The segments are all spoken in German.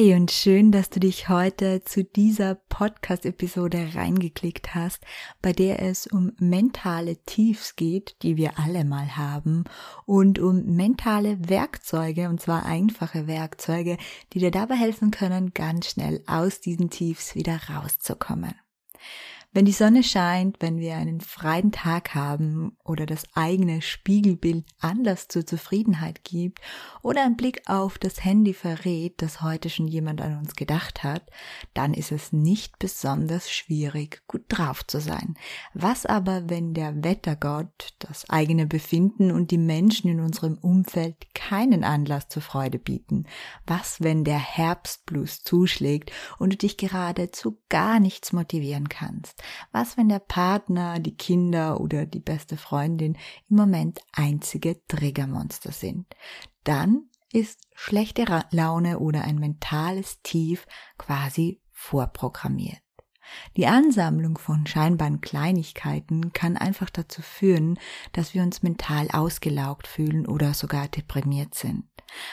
Hey und schön, dass du dich heute zu dieser Podcast-Episode reingeklickt hast, bei der es um mentale Tiefs geht, die wir alle mal haben, und um mentale Werkzeuge, und zwar einfache Werkzeuge, die dir dabei helfen können, ganz schnell aus diesen Tiefs wieder rauszukommen. Wenn die Sonne scheint, wenn wir einen freien Tag haben oder das eigene Spiegelbild Anlass zur Zufriedenheit gibt oder ein Blick auf das Handy verrät, dass heute schon jemand an uns gedacht hat, dann ist es nicht besonders schwierig, gut drauf zu sein. Was aber, wenn der Wettergott, das eigene Befinden und die Menschen in unserem Umfeld keinen Anlass zur Freude bieten? Was, wenn der Herbstblues zuschlägt und du dich gerade zu gar nichts motivieren kannst? Was, wenn der Partner, die Kinder oder die beste Freundin im Moment einzige Triggermonster sind? Dann ist schlechte Laune oder ein mentales Tief quasi vorprogrammiert. Die Ansammlung von scheinbaren Kleinigkeiten kann einfach dazu führen, dass wir uns mental ausgelaugt fühlen oder sogar deprimiert sind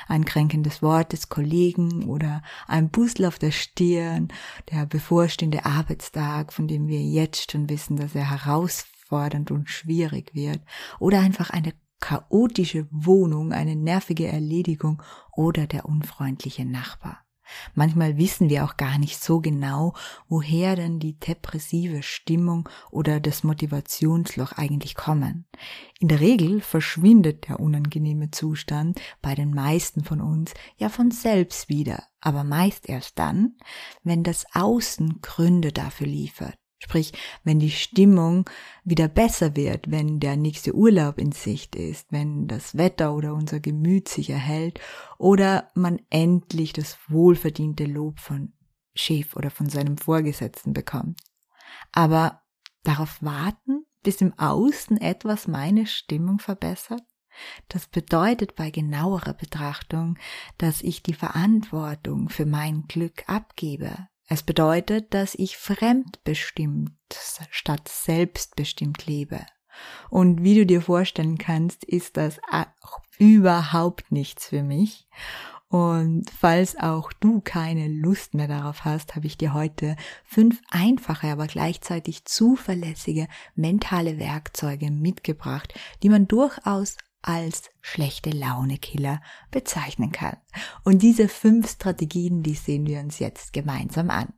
ein kränkendes Wort des Kollegen oder ein Bustel auf der Stirn, der bevorstehende Arbeitstag, von dem wir jetzt schon wissen, dass er herausfordernd und schwierig wird, oder einfach eine chaotische Wohnung, eine nervige Erledigung oder der unfreundliche Nachbar. Manchmal wissen wir auch gar nicht so genau, woher denn die depressive Stimmung oder das Motivationsloch eigentlich kommen. In der Regel verschwindet der unangenehme Zustand bei den meisten von uns ja von selbst wieder, aber meist erst dann, wenn das Außen Gründe dafür liefert. Sprich, wenn die Stimmung wieder besser wird, wenn der nächste Urlaub in Sicht ist, wenn das Wetter oder unser Gemüt sich erhält oder man endlich das wohlverdiente Lob von Chef oder von seinem Vorgesetzten bekommt. Aber darauf warten, bis im Außen etwas meine Stimmung verbessert? Das bedeutet bei genauerer Betrachtung, dass ich die Verantwortung für mein Glück abgebe, es bedeutet, dass ich fremdbestimmt statt selbstbestimmt lebe. Und wie du dir vorstellen kannst, ist das auch überhaupt nichts für mich. Und falls auch du keine Lust mehr darauf hast, habe ich dir heute fünf einfache, aber gleichzeitig zuverlässige mentale Werkzeuge mitgebracht, die man durchaus als schlechte Launekiller bezeichnen kann. Und diese fünf Strategien, die sehen wir uns jetzt gemeinsam an.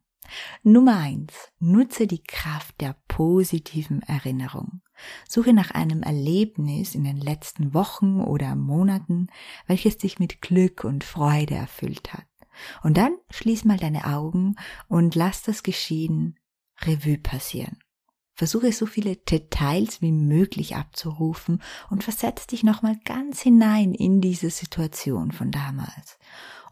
Nummer eins: Nutze die Kraft der positiven Erinnerung. Suche nach einem Erlebnis in den letzten Wochen oder Monaten, welches dich mit Glück und Freude erfüllt hat. Und dann schließ mal deine Augen und lass das Geschehen Revue passieren. Versuche so viele Details wie möglich abzurufen und versetz dich nochmal ganz hinein in diese Situation von damals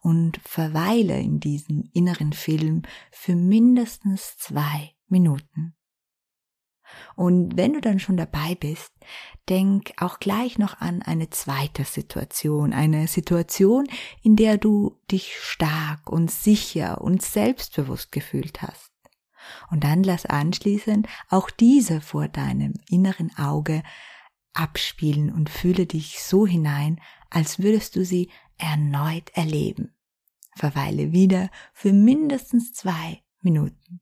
und verweile in diesem inneren Film für mindestens zwei Minuten. Und wenn du dann schon dabei bist, denk auch gleich noch an eine zweite Situation, eine Situation, in der du dich stark und sicher und selbstbewusst gefühlt hast. Und dann lass anschließend auch diese vor deinem inneren Auge abspielen und fühle dich so hinein, als würdest du sie erneut erleben. Verweile wieder für mindestens zwei Minuten.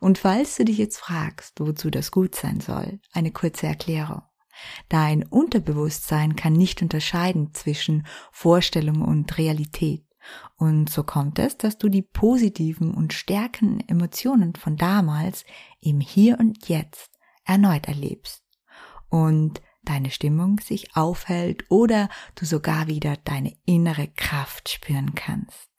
Und falls du dich jetzt fragst, wozu das gut sein soll, eine kurze Erklärung. Dein Unterbewusstsein kann nicht unterscheiden zwischen Vorstellung und Realität. Und so kommt es, dass du die positiven und stärkenden Emotionen von damals im Hier und Jetzt erneut erlebst und deine Stimmung sich aufhält oder du sogar wieder deine innere Kraft spüren kannst.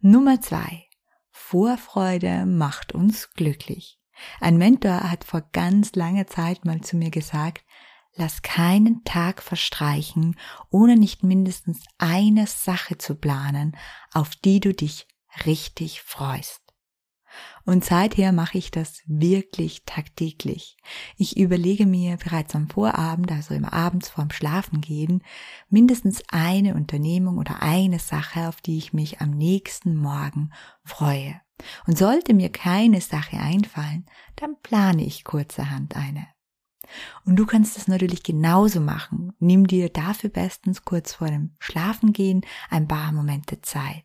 Nummer zwei. Vorfreude macht uns glücklich. Ein Mentor hat vor ganz langer Zeit mal zu mir gesagt, Lass keinen Tag verstreichen, ohne nicht mindestens eine Sache zu planen, auf die du dich richtig freust. Und seither mache ich das wirklich tagtäglich. Ich überlege mir bereits am Vorabend, also immer abends vorm Schlafengehen, mindestens eine Unternehmung oder eine Sache, auf die ich mich am nächsten Morgen freue. Und sollte mir keine Sache einfallen, dann plane ich kurzerhand eine. Und du kannst das natürlich genauso machen. Nimm dir dafür bestens kurz vor dem Schlafengehen ein paar Momente Zeit.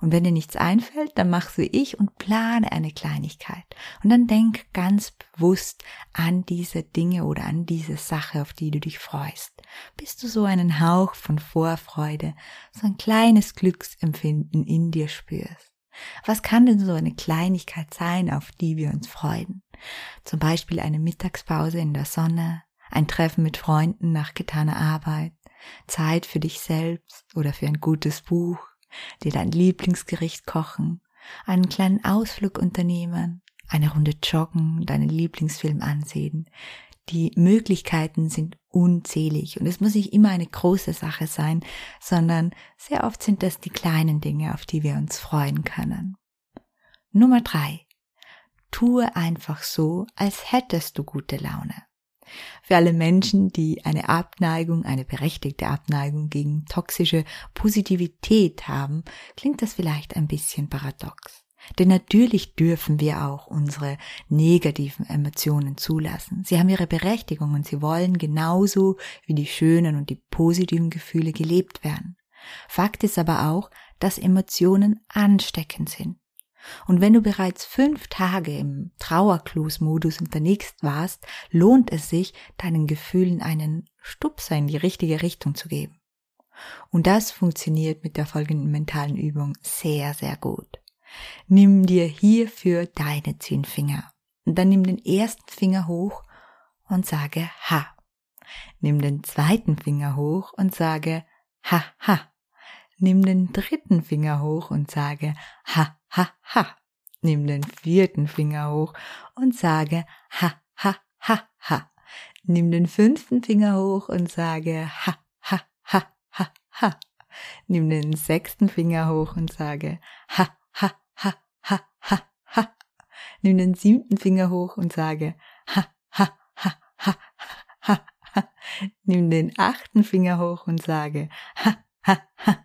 Und wenn dir nichts einfällt, dann mach so ich und plane eine Kleinigkeit. Und dann denk ganz bewusst an diese Dinge oder an diese Sache, auf die du dich freust. Bis du so einen Hauch von Vorfreude, so ein kleines Glücksempfinden in dir spürst. Was kann denn so eine Kleinigkeit sein, auf die wir uns freuen? Zum Beispiel eine Mittagspause in der Sonne, ein Treffen mit Freunden nach getaner Arbeit, Zeit für dich selbst oder für ein gutes Buch, dir dein Lieblingsgericht kochen, einen kleinen Ausflug unternehmen, eine Runde joggen, deinen Lieblingsfilm ansehen. Die Möglichkeiten sind unzählig und es muss nicht immer eine große Sache sein, sondern sehr oft sind das die kleinen Dinge, auf die wir uns freuen können. Nummer drei. Tue einfach so, als hättest du gute Laune. Für alle Menschen, die eine Abneigung, eine berechtigte Abneigung gegen toxische Positivität haben, klingt das vielleicht ein bisschen paradox. Denn natürlich dürfen wir auch unsere negativen Emotionen zulassen. Sie haben ihre Berechtigung und sie wollen genauso wie die schönen und die positiven Gefühle gelebt werden. Fakt ist aber auch, dass Emotionen ansteckend sind. Und wenn du bereits fünf Tage im Trauerklos-Modus unterwegs warst, lohnt es sich, deinen Gefühlen einen Stupser in die richtige Richtung zu geben. Und das funktioniert mit der folgenden mentalen Übung sehr, sehr gut. Nimm dir hierfür deine zehn Finger. Und dann nimm den ersten Finger hoch und sage Ha. Nimm den zweiten Finger hoch und sage Ha, ha. Nimm den dritten Finger hoch und sage Ha, ha, ha. Nimm den vierten Finger hoch und sage ha, ha, ha, ha. Nimm den fünften Finger hoch und sage ha, ha, ha, ha, ha. Nimm den sechsten Finger hoch und sage ha, ha, ha, ha, ha, ha. Nimm den siebten Finger hoch und sage ha, ha, ha, ha, ha, ha. Nimm den achten Finger hoch und sage ha, ha, ha,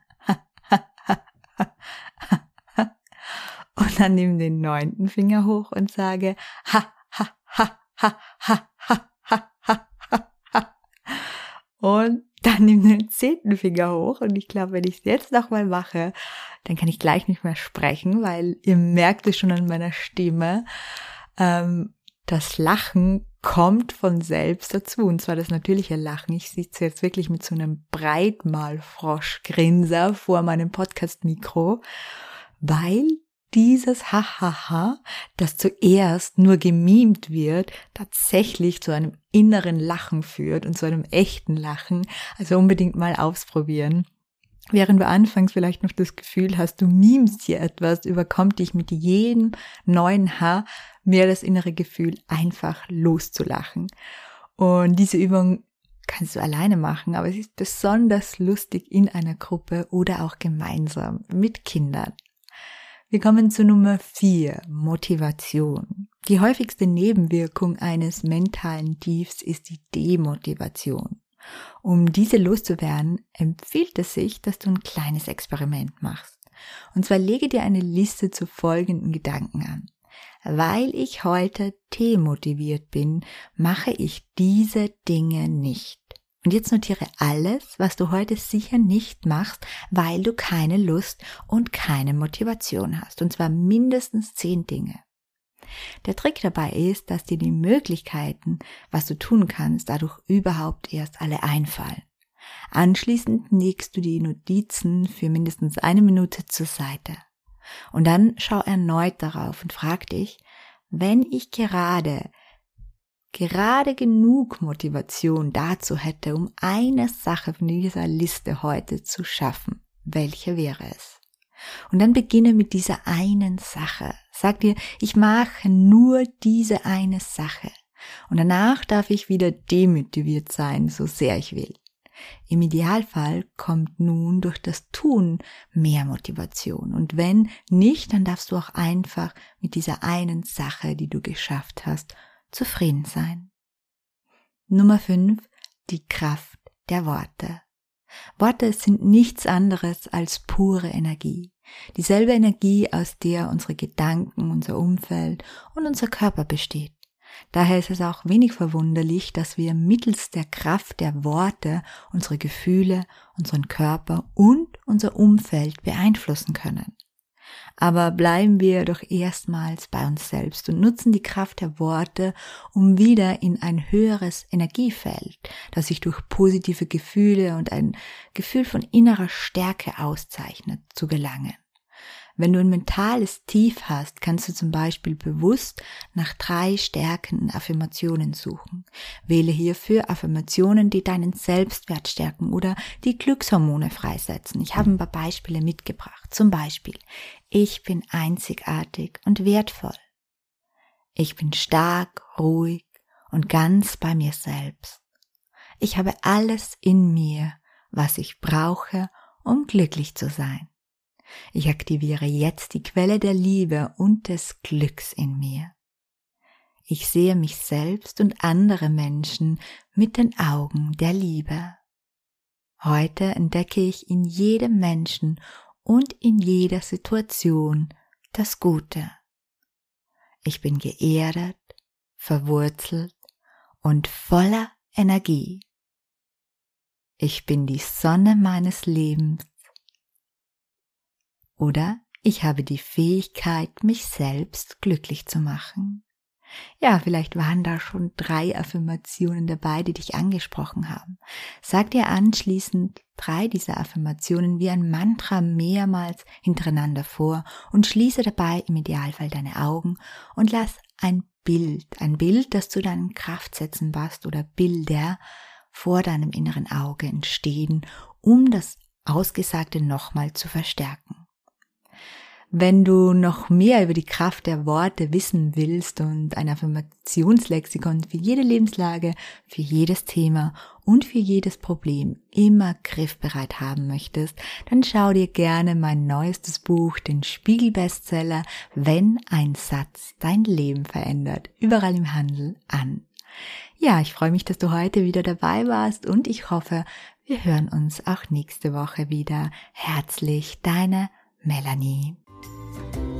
Und dann nimm den neunten Finger hoch und sage ha, ha, ha, ha, ha, ha, ha, ha, ha. Und dann nimm den zehnten Finger hoch und ich glaube, wenn ich es jetzt nochmal mache, dann kann ich gleich nicht mehr sprechen, weil ihr merkt es schon an meiner Stimme. Ähm, das Lachen kommt von selbst dazu. Und zwar das natürliche Lachen. Ich sitze jetzt wirklich mit so einem Breitmalfroschgrinser vor meinem Podcast-Mikro, weil dieses Hahaha, das zuerst nur gemimt wird, tatsächlich zu einem inneren Lachen führt und zu einem echten Lachen. Also unbedingt mal ausprobieren. Während du anfangs vielleicht noch das Gefühl hast, du mimst hier etwas, überkommt dich mit jedem neuen Haar mehr das innere Gefühl, einfach loszulachen. Und diese Übung kannst du alleine machen, aber es ist besonders lustig in einer Gruppe oder auch gemeinsam mit Kindern. Wir kommen zu Nummer vier: Motivation. Die häufigste Nebenwirkung eines mentalen Tiefs ist die Demotivation. Um diese loszuwerden, empfiehlt es sich, dass du ein kleines Experiment machst. Und zwar lege dir eine Liste zu folgenden Gedanken an. Weil ich heute demotiviert bin, mache ich diese Dinge nicht. Und jetzt notiere alles, was du heute sicher nicht machst, weil du keine Lust und keine Motivation hast. Und zwar mindestens zehn Dinge. Der Trick dabei ist, dass dir die Möglichkeiten, was du tun kannst, dadurch überhaupt erst alle einfallen. Anschließend legst du die Notizen für mindestens eine Minute zur Seite. Und dann schau erneut darauf und frag dich, wenn ich gerade gerade genug Motivation dazu hätte, um eine Sache von dieser Liste heute zu schaffen, welche wäre es? Und dann beginne mit dieser einen Sache. Sag dir, ich mache nur diese eine Sache. Und danach darf ich wieder demotiviert sein, so sehr ich will. Im Idealfall kommt nun durch das Tun mehr Motivation. Und wenn nicht, dann darfst du auch einfach mit dieser einen Sache, die du geschafft hast, zufrieden sein. Nummer 5. Die Kraft der Worte. Worte sind nichts anderes als pure Energie. Dieselbe Energie, aus der unsere Gedanken, unser Umfeld und unser Körper besteht. Daher ist es auch wenig verwunderlich, dass wir mittels der Kraft der Worte unsere Gefühle, unseren Körper und unser Umfeld beeinflussen können. Aber bleiben wir doch erstmals bei uns selbst und nutzen die Kraft der Worte, um wieder in ein höheres Energiefeld, das sich durch positive Gefühle und ein Gefühl von innerer Stärke auszeichnet, zu gelangen. Wenn du ein mentales Tief hast, kannst du zum Beispiel bewusst nach drei stärkenden Affirmationen suchen. Wähle hierfür Affirmationen, die deinen Selbstwert stärken oder die Glückshormone freisetzen. Ich habe ein paar Beispiele mitgebracht. Zum Beispiel, ich bin einzigartig und wertvoll. Ich bin stark, ruhig und ganz bei mir selbst. Ich habe alles in mir, was ich brauche, um glücklich zu sein. Ich aktiviere jetzt die Quelle der Liebe und des Glücks in mir. Ich sehe mich selbst und andere Menschen mit den Augen der Liebe. Heute entdecke ich in jedem Menschen und in jeder Situation das Gute. Ich bin geerdet, verwurzelt und voller Energie. Ich bin die Sonne meines Lebens oder ich habe die Fähigkeit, mich selbst glücklich zu machen. Ja, vielleicht waren da schon drei Affirmationen dabei, die dich angesprochen haben. Sag dir anschließend drei dieser Affirmationen wie ein Mantra mehrmals hintereinander vor und schließe dabei im Idealfall deine Augen und lass ein Bild, ein Bild, das zu deinen Kraftsätzen passt oder Bilder vor deinem inneren Auge entstehen, um das Ausgesagte nochmal zu verstärken. Wenn du noch mehr über die Kraft der Worte wissen willst und ein Affirmationslexikon für jede Lebenslage, für jedes Thema und für jedes Problem immer griffbereit haben möchtest, dann schau dir gerne mein neuestes Buch, den Spiegel-Bestseller Wenn ein Satz dein Leben verändert, überall im Handel an. Ja, ich freue mich, dass du heute wieder dabei warst und ich hoffe, wir hören uns auch nächste Woche wieder. Herzlich, deine Melanie. Thank you.